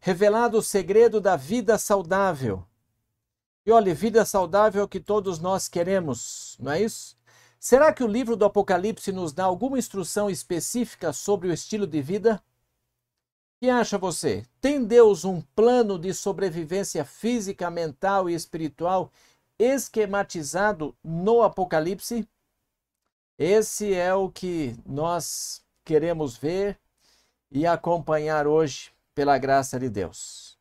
revelado o segredo da vida saudável. E olha, vida saudável é o que todos nós queremos, não é isso? Será que o livro do Apocalipse nos dá alguma instrução específica sobre o estilo de vida? O que acha você? Tem Deus um plano de sobrevivência física, mental e espiritual esquematizado no Apocalipse? Esse é o que nós queremos ver e acompanhar hoje, pela graça de Deus.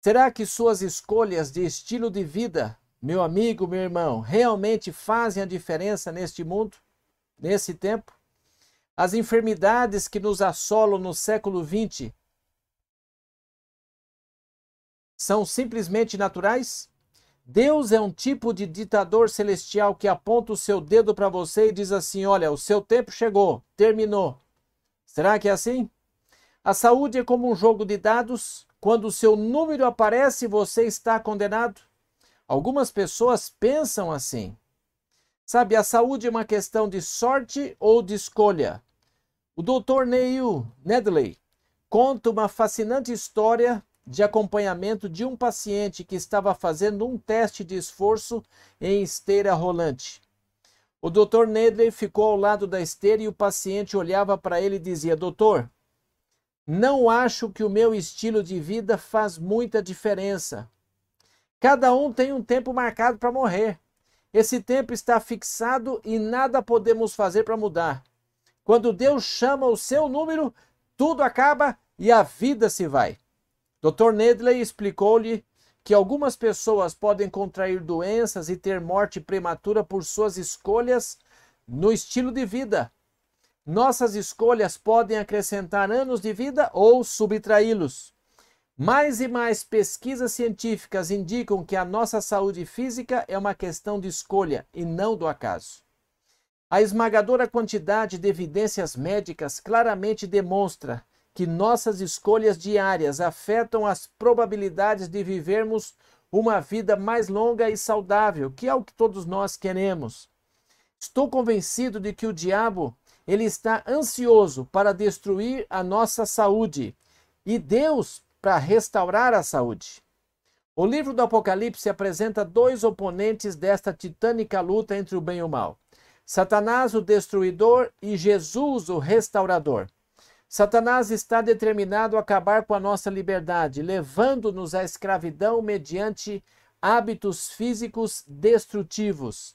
Será que suas escolhas de estilo de vida meu amigo, meu irmão, realmente fazem a diferença neste mundo, nesse tempo? As enfermidades que nos assolam no século XX são simplesmente naturais? Deus é um tipo de ditador celestial que aponta o seu dedo para você e diz assim: Olha, o seu tempo chegou, terminou. Será que é assim? A saúde é como um jogo de dados. Quando o seu número aparece, você está condenado. Algumas pessoas pensam assim. Sabe, a saúde é uma questão de sorte ou de escolha. O Dr. Neil Nedley conta uma fascinante história de acompanhamento de um paciente que estava fazendo um teste de esforço em esteira rolante. O Dr. Nedley ficou ao lado da esteira e o paciente olhava para ele e dizia: Doutor, não acho que o meu estilo de vida faz muita diferença. Cada um tem um tempo marcado para morrer. Esse tempo está fixado e nada podemos fazer para mudar. Quando Deus chama o seu número, tudo acaba e a vida se vai. Dr. Nedley explicou-lhe que algumas pessoas podem contrair doenças e ter morte prematura por suas escolhas no estilo de vida. Nossas escolhas podem acrescentar anos de vida ou subtraí-los. Mais e mais pesquisas científicas indicam que a nossa saúde física é uma questão de escolha e não do acaso. A esmagadora quantidade de evidências médicas claramente demonstra que nossas escolhas diárias afetam as probabilidades de vivermos uma vida mais longa e saudável, que é o que todos nós queremos. Estou convencido de que o diabo ele está ansioso para destruir a nossa saúde e Deus para restaurar a saúde. O livro do Apocalipse apresenta dois oponentes desta titânica luta entre o bem e o mal: Satanás, o destruidor, e Jesus, o restaurador. Satanás está determinado a acabar com a nossa liberdade, levando-nos à escravidão mediante hábitos físicos destrutivos.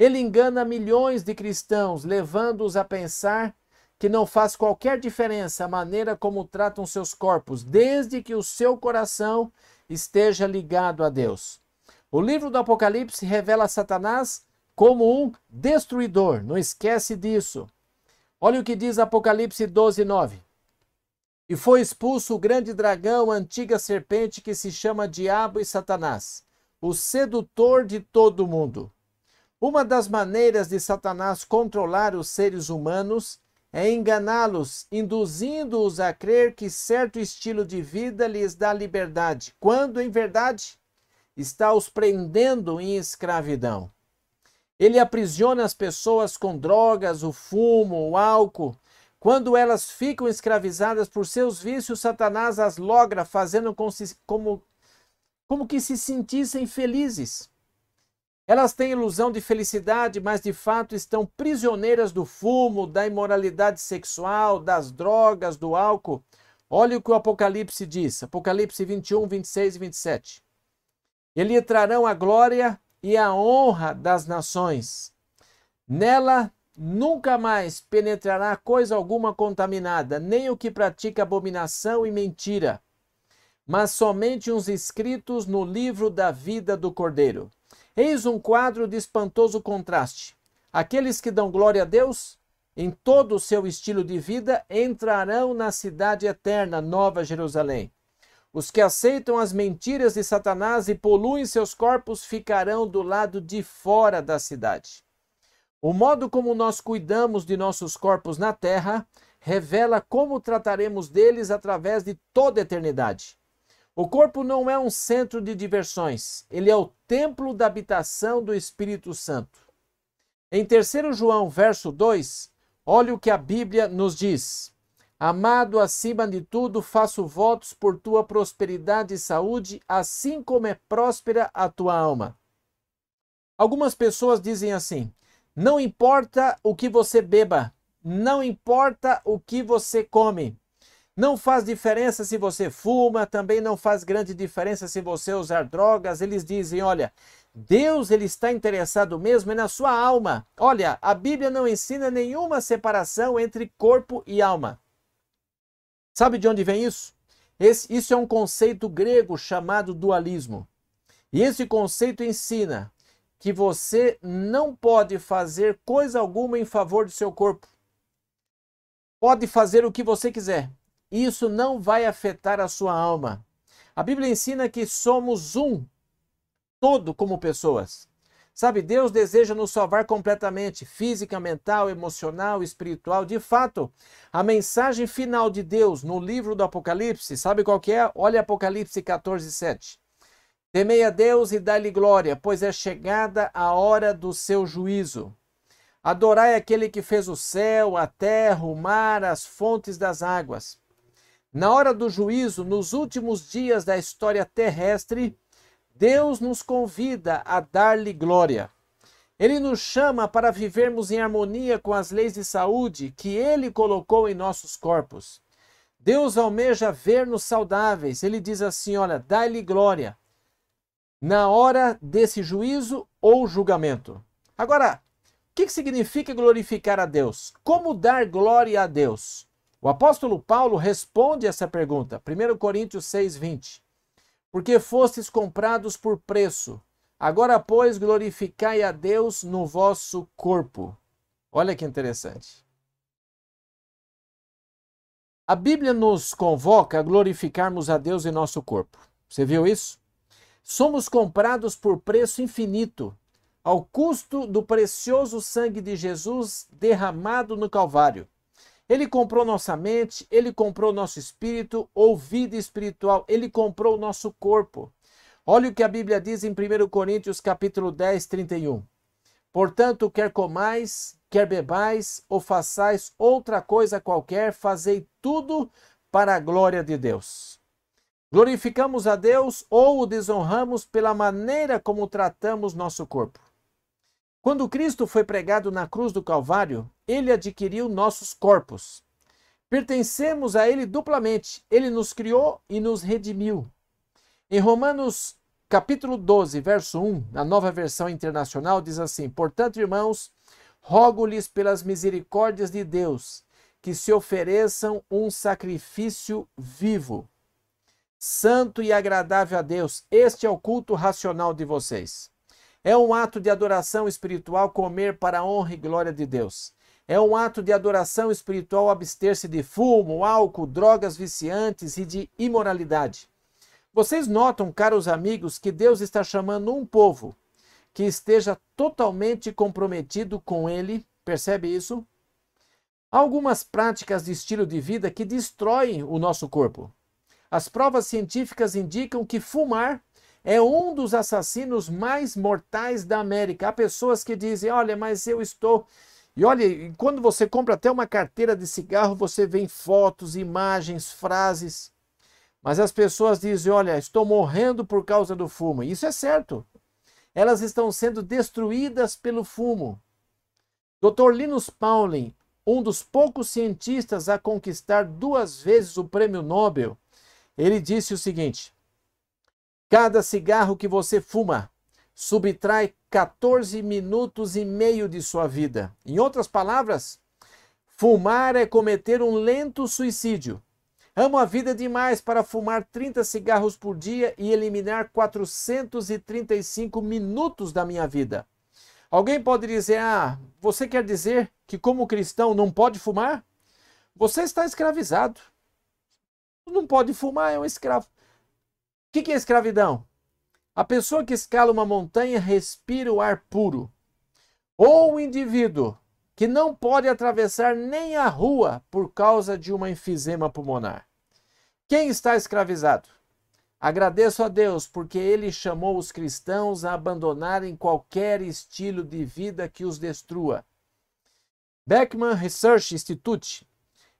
Ele engana milhões de cristãos, levando-os a pensar que não faz qualquer diferença a maneira como tratam seus corpos, desde que o seu coração esteja ligado a Deus. O livro do Apocalipse revela Satanás como um destruidor, não esquece disso. Olha o que diz Apocalipse 12, 9. E foi expulso o grande dragão, a antiga serpente que se chama Diabo e Satanás, o sedutor de todo mundo. Uma das maneiras de Satanás controlar os seres humanos é enganá-los, induzindo-os a crer que certo estilo de vida lhes dá liberdade, quando em verdade está os prendendo em escravidão. Ele aprisiona as pessoas com drogas, o fumo, o álcool. Quando elas ficam escravizadas por seus vícios, Satanás as logra, fazendo como, como que se sentissem felizes. Elas têm ilusão de felicidade, mas de fato estão prisioneiras do fumo, da imoralidade sexual, das drogas, do álcool. Olha o que o Apocalipse diz, Apocalipse 21, 26 e 27. Ele trarão a glória e a honra das nações. Nela nunca mais penetrará coisa alguma contaminada, nem o que pratica abominação e mentira, mas somente uns escritos no livro da vida do Cordeiro. Eis um quadro de espantoso contraste. Aqueles que dão glória a Deus, em todo o seu estilo de vida, entrarão na cidade eterna, Nova Jerusalém. Os que aceitam as mentiras de Satanás e poluem seus corpos ficarão do lado de fora da cidade. O modo como nós cuidamos de nossos corpos na terra revela como trataremos deles através de toda a eternidade. O corpo não é um centro de diversões, ele é o templo da habitação do Espírito Santo. Em 3 João, verso 2, olha o que a Bíblia nos diz. Amado, acima de tudo, faço votos por tua prosperidade e saúde, assim como é próspera a tua alma. Algumas pessoas dizem assim: não importa o que você beba, não importa o que você come, não faz diferença se você fuma, também não faz grande diferença se você usar drogas. Eles dizem: olha, Deus ele está interessado mesmo é na sua alma. Olha, a Bíblia não ensina nenhuma separação entre corpo e alma. Sabe de onde vem isso? Esse, isso é um conceito grego chamado dualismo. E esse conceito ensina que você não pode fazer coisa alguma em favor do seu corpo. Pode fazer o que você quiser. Isso não vai afetar a sua alma. A Bíblia ensina que somos um todo como pessoas. Sabe, Deus deseja nos salvar completamente, física, mental, emocional, espiritual. De fato, a mensagem final de Deus no livro do Apocalipse, sabe qual que é? Olha Apocalipse 14, 7. Temei a Deus e dai-lhe glória, pois é chegada a hora do seu juízo. Adorai aquele que fez o céu, a terra, o mar, as fontes das águas. Na hora do juízo, nos últimos dias da história terrestre, Deus nos convida a dar-lhe glória. Ele nos chama para vivermos em harmonia com as leis de saúde que ele colocou em nossos corpos. Deus almeja ver-nos saudáveis. Ele diz assim: olha, dai-lhe glória na hora desse juízo ou julgamento. Agora, o que significa glorificar a Deus? Como dar glória a Deus? O apóstolo Paulo responde essa pergunta, 1 Coríntios 6, 20 porque fostes comprados por preço. Agora, pois, glorificai a Deus no vosso corpo. Olha que interessante. A Bíblia nos convoca a glorificarmos a Deus em nosso corpo. Você viu isso? Somos comprados por preço infinito, ao custo do precioso sangue de Jesus derramado no Calvário. Ele comprou nossa mente, ele comprou nosso espírito ou vida espiritual, ele comprou o nosso corpo. Olha o que a Bíblia diz em 1 Coríntios capítulo 10, 31. Portanto, quer comais, quer bebais ou façais outra coisa qualquer, fazei tudo para a glória de Deus. Glorificamos a Deus ou o desonramos pela maneira como tratamos nosso corpo. Quando Cristo foi pregado na cruz do Calvário, ele adquiriu nossos corpos. Pertencemos a ele duplamente. Ele nos criou e nos redimiu. Em Romanos capítulo 12, verso 1, na nova versão internacional, diz assim: Portanto, irmãos, rogo-lhes pelas misericórdias de Deus que se ofereçam um sacrifício vivo, santo e agradável a Deus. Este é o culto racional de vocês. É um ato de adoração espiritual comer para a honra e glória de Deus. É um ato de adoração espiritual abster-se de fumo, álcool, drogas viciantes e de imoralidade. Vocês notam, caros amigos, que Deus está chamando um povo que esteja totalmente comprometido com Ele. Percebe isso? Há algumas práticas de estilo de vida que destroem o nosso corpo. As provas científicas indicam que fumar é um dos assassinos mais mortais da América. Há pessoas que dizem: olha, mas eu estou. E olha, quando você compra até uma carteira de cigarro, você vê fotos, imagens, frases. Mas as pessoas dizem: olha, estou morrendo por causa do fumo. Isso é certo. Elas estão sendo destruídas pelo fumo. Dr. Linus Pauling, um dos poucos cientistas a conquistar duas vezes o prêmio Nobel, ele disse o seguinte: Cada cigarro que você fuma subtrai 14 minutos e meio de sua vida. Em outras palavras, fumar é cometer um lento suicídio. Amo a vida demais para fumar 30 cigarros por dia e eliminar 435 minutos da minha vida. Alguém pode dizer: Ah, você quer dizer que, como cristão, não pode fumar? Você está escravizado. Não pode fumar, é um escravo. O que, que é escravidão? A pessoa que escala uma montanha respira o ar puro. Ou o indivíduo que não pode atravessar nem a rua por causa de uma enfisema pulmonar. Quem está escravizado? Agradeço a Deus porque ele chamou os cristãos a abandonarem qualquer estilo de vida que os destrua. Beckman Research Institute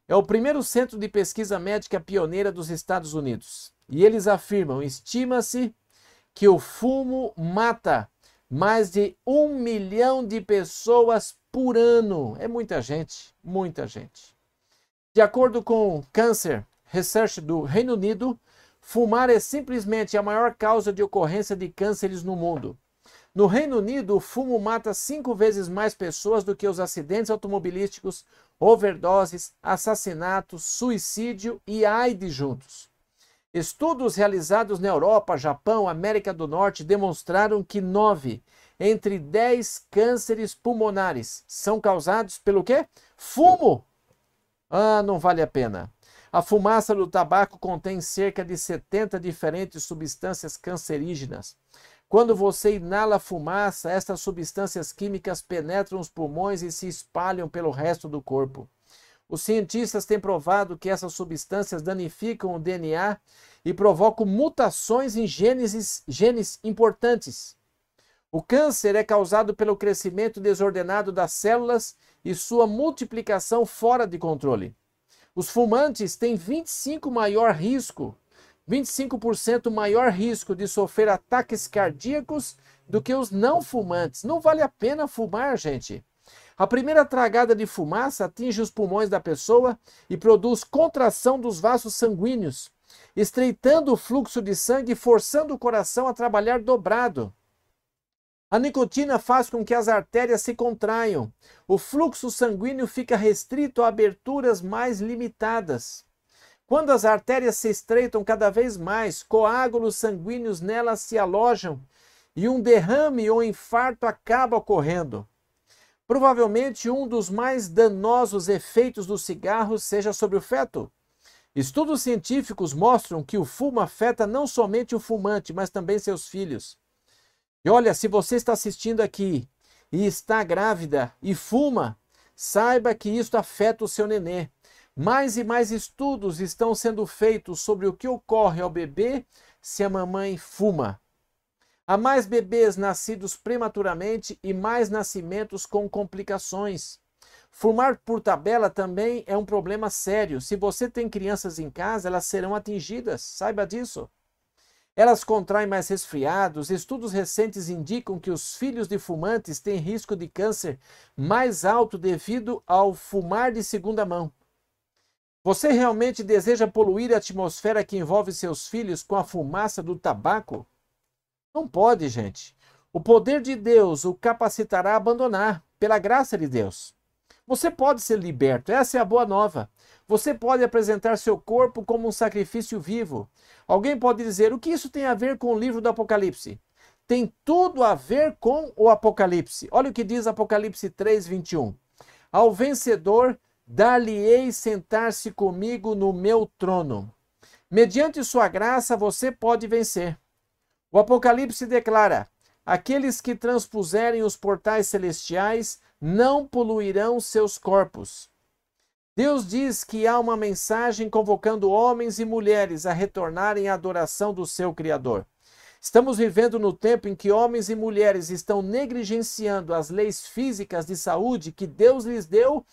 é o primeiro centro de pesquisa médica pioneira dos Estados Unidos. E eles afirmam: estima-se que o fumo mata mais de um milhão de pessoas por ano. É muita gente, muita gente. De acordo com Cancer Research do Reino Unido, fumar é simplesmente a maior causa de ocorrência de cânceres no mundo. No Reino Unido, o fumo mata cinco vezes mais pessoas do que os acidentes automobilísticos, overdoses, assassinatos, suicídio e AIDS juntos. Estudos realizados na Europa, Japão, América do Norte demonstraram que nove entre dez cânceres pulmonares são causados pelo quê? Fumo! Ah, não vale a pena. A fumaça do tabaco contém cerca de 70 diferentes substâncias cancerígenas. Quando você inala fumaça, estas substâncias químicas penetram os pulmões e se espalham pelo resto do corpo. Os cientistas têm provado que essas substâncias danificam o DNA e provocam mutações em genes, genes importantes. O câncer é causado pelo crescimento desordenado das células e sua multiplicação fora de controle. Os fumantes têm 25 maior risco 25% maior risco de sofrer ataques cardíacos do que os não fumantes. Não vale a pena fumar, gente. A primeira tragada de fumaça atinge os pulmões da pessoa e produz contração dos vasos sanguíneos, estreitando o fluxo de sangue e forçando o coração a trabalhar dobrado. A nicotina faz com que as artérias se contraiam. O fluxo sanguíneo fica restrito a aberturas mais limitadas. Quando as artérias se estreitam cada vez mais, coágulos sanguíneos nelas se alojam e um derrame ou infarto acaba ocorrendo. Provavelmente um dos mais danosos efeitos do cigarro seja sobre o feto. Estudos científicos mostram que o fumo afeta não somente o fumante, mas também seus filhos. E olha, se você está assistindo aqui e está grávida e fuma, saiba que isso afeta o seu nenê. Mais e mais estudos estão sendo feitos sobre o que ocorre ao bebê se a mamãe fuma. Há mais bebês nascidos prematuramente e mais nascimentos com complicações. Fumar por tabela também é um problema sério. Se você tem crianças em casa, elas serão atingidas, saiba disso. Elas contraem mais resfriados. Estudos recentes indicam que os filhos de fumantes têm risco de câncer mais alto devido ao fumar de segunda mão. Você realmente deseja poluir a atmosfera que envolve seus filhos com a fumaça do tabaco? Não pode, gente. O poder de Deus o capacitará a abandonar, pela graça de Deus. Você pode ser liberto, essa é a boa nova. Você pode apresentar seu corpo como um sacrifício vivo. Alguém pode dizer: o que isso tem a ver com o livro do Apocalipse? Tem tudo a ver com o Apocalipse. Olha o que diz Apocalipse 3, 21. Ao vencedor dar-lhe-ei sentar-se comigo no meu trono. Mediante sua graça você pode vencer. O Apocalipse declara: aqueles que transpuserem os portais celestiais não poluirão seus corpos. Deus diz que há uma mensagem convocando homens e mulheres a retornarem à adoração do seu Criador. Estamos vivendo no tempo em que homens e mulheres estão negligenciando as leis físicas de saúde que Deus lhes deu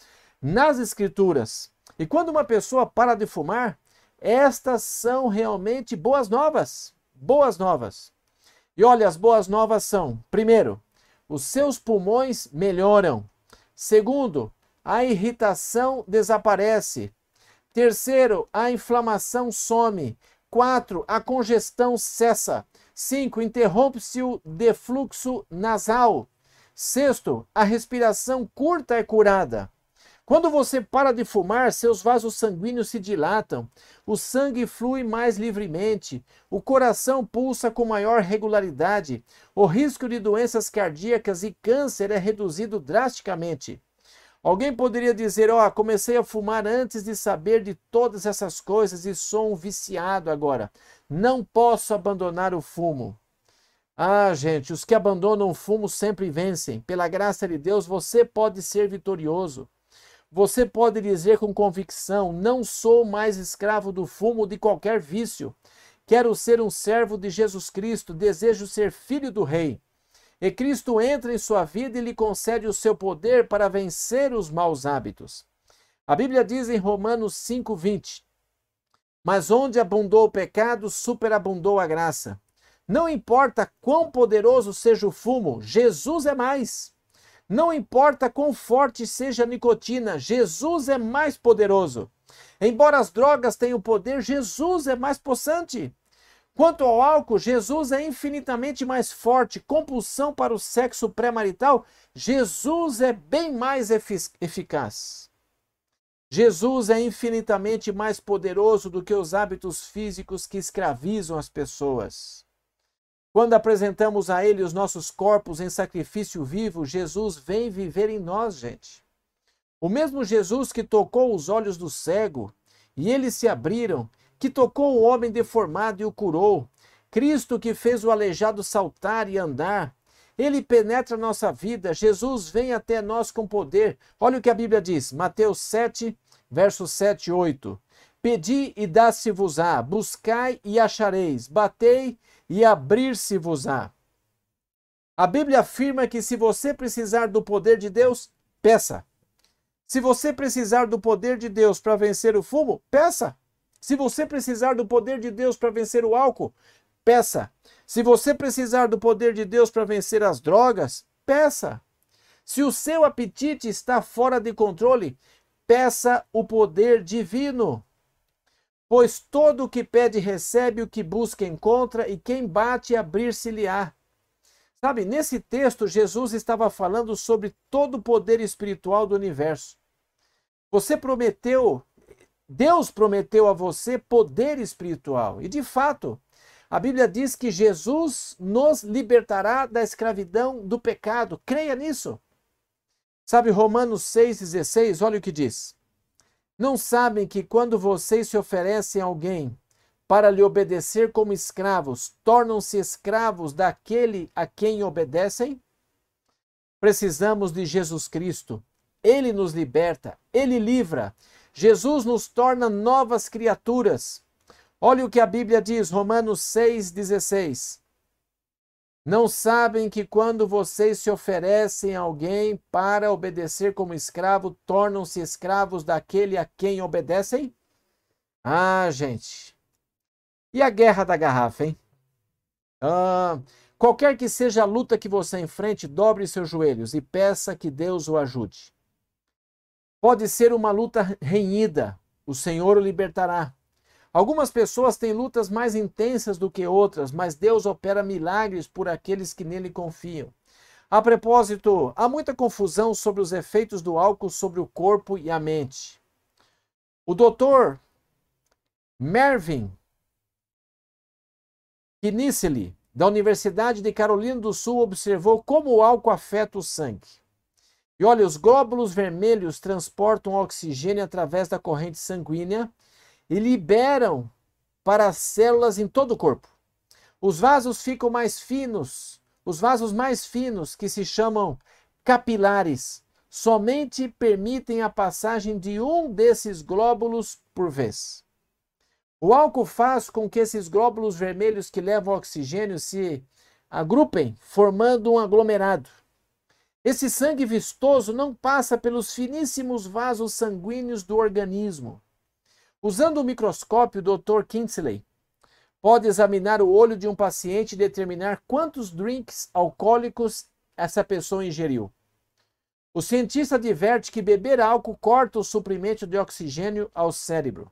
nas Escrituras. E quando uma pessoa para de fumar, estas são realmente boas novas. Boas novas. E olha, as boas novas são: primeiro, os seus pulmões melhoram. Segundo, a irritação desaparece. Terceiro, a inflamação some. Quatro, a congestão cessa. Cinco, interrompe-se o defluxo nasal. Sexto, a respiração curta é curada. Quando você para de fumar, seus vasos sanguíneos se dilatam, o sangue flui mais livremente, o coração pulsa com maior regularidade, o risco de doenças cardíacas e câncer é reduzido drasticamente. Alguém poderia dizer: Ó, oh, comecei a fumar antes de saber de todas essas coisas e sou um viciado agora. Não posso abandonar o fumo. Ah, gente, os que abandonam o fumo sempre vencem. Pela graça de Deus, você pode ser vitorioso. Você pode dizer com convicção: Não sou mais escravo do fumo de qualquer vício. Quero ser um servo de Jesus Cristo, desejo ser filho do Rei. E Cristo entra em sua vida e lhe concede o seu poder para vencer os maus hábitos. A Bíblia diz em Romanos 5:20: Mas onde abundou o pecado, superabundou a graça. Não importa quão poderoso seja o fumo, Jesus é mais. Não importa quão forte seja a nicotina, Jesus é mais poderoso. Embora as drogas tenham poder, Jesus é mais possante. Quanto ao álcool, Jesus é infinitamente mais forte. Compulsão para o sexo pré-marital, Jesus é bem mais eficaz. Jesus é infinitamente mais poderoso do que os hábitos físicos que escravizam as pessoas. Quando apresentamos a Ele os nossos corpos em sacrifício vivo, Jesus vem viver em nós, gente. O mesmo Jesus que tocou os olhos do cego e eles se abriram, que tocou o homem deformado e o curou, Cristo que fez o aleijado saltar e andar, ele penetra nossa vida, Jesus vem até nós com poder. Olha o que a Bíblia diz, Mateus 7, versos 7 e 8. Pedi e dá-se-vos-á, buscai e achareis, batei e abrir-se-vos-á. A Bíblia afirma que se você precisar do poder de Deus, peça. Se você precisar do poder de Deus para vencer o fumo, peça. Se você precisar do poder de Deus para vencer o álcool, peça. Se você precisar do poder de Deus para vencer as drogas, peça. Se o seu apetite está fora de controle, peça o poder divino. Pois todo o que pede recebe, o que busca encontra, e quem bate abrir-se-lhe-á. Sabe, nesse texto, Jesus estava falando sobre todo o poder espiritual do universo. Você prometeu, Deus prometeu a você poder espiritual. E de fato, a Bíblia diz que Jesus nos libertará da escravidão do pecado. Creia nisso. Sabe, Romanos 6,16, olha o que diz. Não sabem que quando vocês se oferecem a alguém para lhe obedecer como escravos, tornam-se escravos daquele a quem obedecem? Precisamos de Jesus Cristo. Ele nos liberta, ele livra. Jesus nos torna novas criaturas. Olha o que a Bíblia diz, Romanos 6,16. Não sabem que quando vocês se oferecem a alguém para obedecer como escravo, tornam-se escravos daquele a quem obedecem? Ah, gente. E a guerra da garrafa, hein? Ah, qualquer que seja a luta que você enfrente, dobre seus joelhos e peça que Deus o ajude. Pode ser uma luta renhida, o Senhor o libertará. Algumas pessoas têm lutas mais intensas do que outras, mas Deus opera milagres por aqueles que nele confiam. A propósito, há muita confusão sobre os efeitos do álcool sobre o corpo e a mente. O doutor Mervyn Kinnicely, da Universidade de Carolina do Sul, observou como o álcool afeta o sangue. E olha, os glóbulos vermelhos transportam oxigênio através da corrente sanguínea e liberam para as células em todo o corpo. Os vasos ficam mais finos, os vasos mais finos, que se chamam capilares, somente permitem a passagem de um desses glóbulos por vez. O álcool faz com que esses glóbulos vermelhos que levam oxigênio se agrupem, formando um aglomerado. Esse sangue vistoso não passa pelos finíssimos vasos sanguíneos do organismo. Usando o microscópio, o Dr. Kinsley pode examinar o olho de um paciente e determinar quantos drinks alcoólicos essa pessoa ingeriu. O cientista adverte que beber álcool corta o suprimento de oxigênio ao cérebro.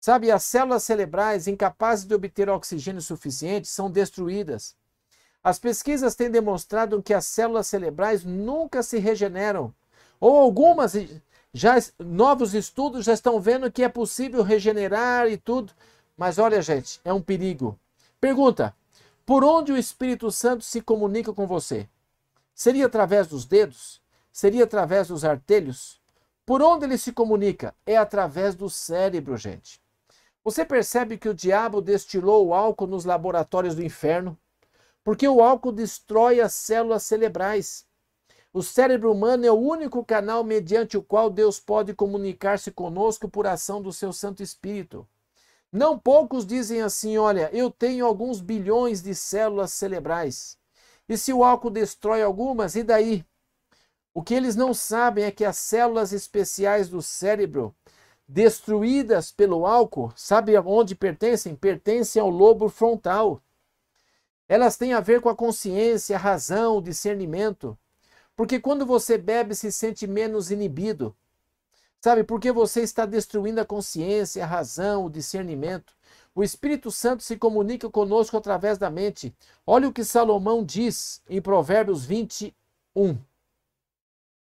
Sabe, as células cerebrais incapazes de obter oxigênio suficiente são destruídas. As pesquisas têm demonstrado que as células cerebrais nunca se regeneram, ou algumas já novos estudos já estão vendo que é possível regenerar e tudo, mas olha, gente, é um perigo. Pergunta: por onde o Espírito Santo se comunica com você? Seria através dos dedos? Seria através dos artelhos? Por onde ele se comunica? É através do cérebro, gente. Você percebe que o diabo destilou o álcool nos laboratórios do inferno? Porque o álcool destrói as células cerebrais. O cérebro humano é o único canal mediante o qual Deus pode comunicar-se conosco por ação do seu Santo Espírito. Não poucos dizem assim: olha, eu tenho alguns bilhões de células cerebrais. E se o álcool destrói algumas, e daí? O que eles não sabem é que as células especiais do cérebro, destruídas pelo álcool, sabe aonde pertencem? Pertencem ao lobo frontal. Elas têm a ver com a consciência, a razão, o discernimento. Porque quando você bebe, se sente menos inibido. Sabe, porque você está destruindo a consciência, a razão, o discernimento. O Espírito Santo se comunica conosco através da mente. Olha o que Salomão diz em Provérbios 21.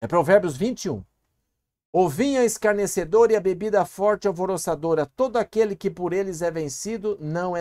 É Provérbios 21. O vinho é escarnecedor e a bebida forte alvoroçadora. Todo aquele que por eles é vencido não é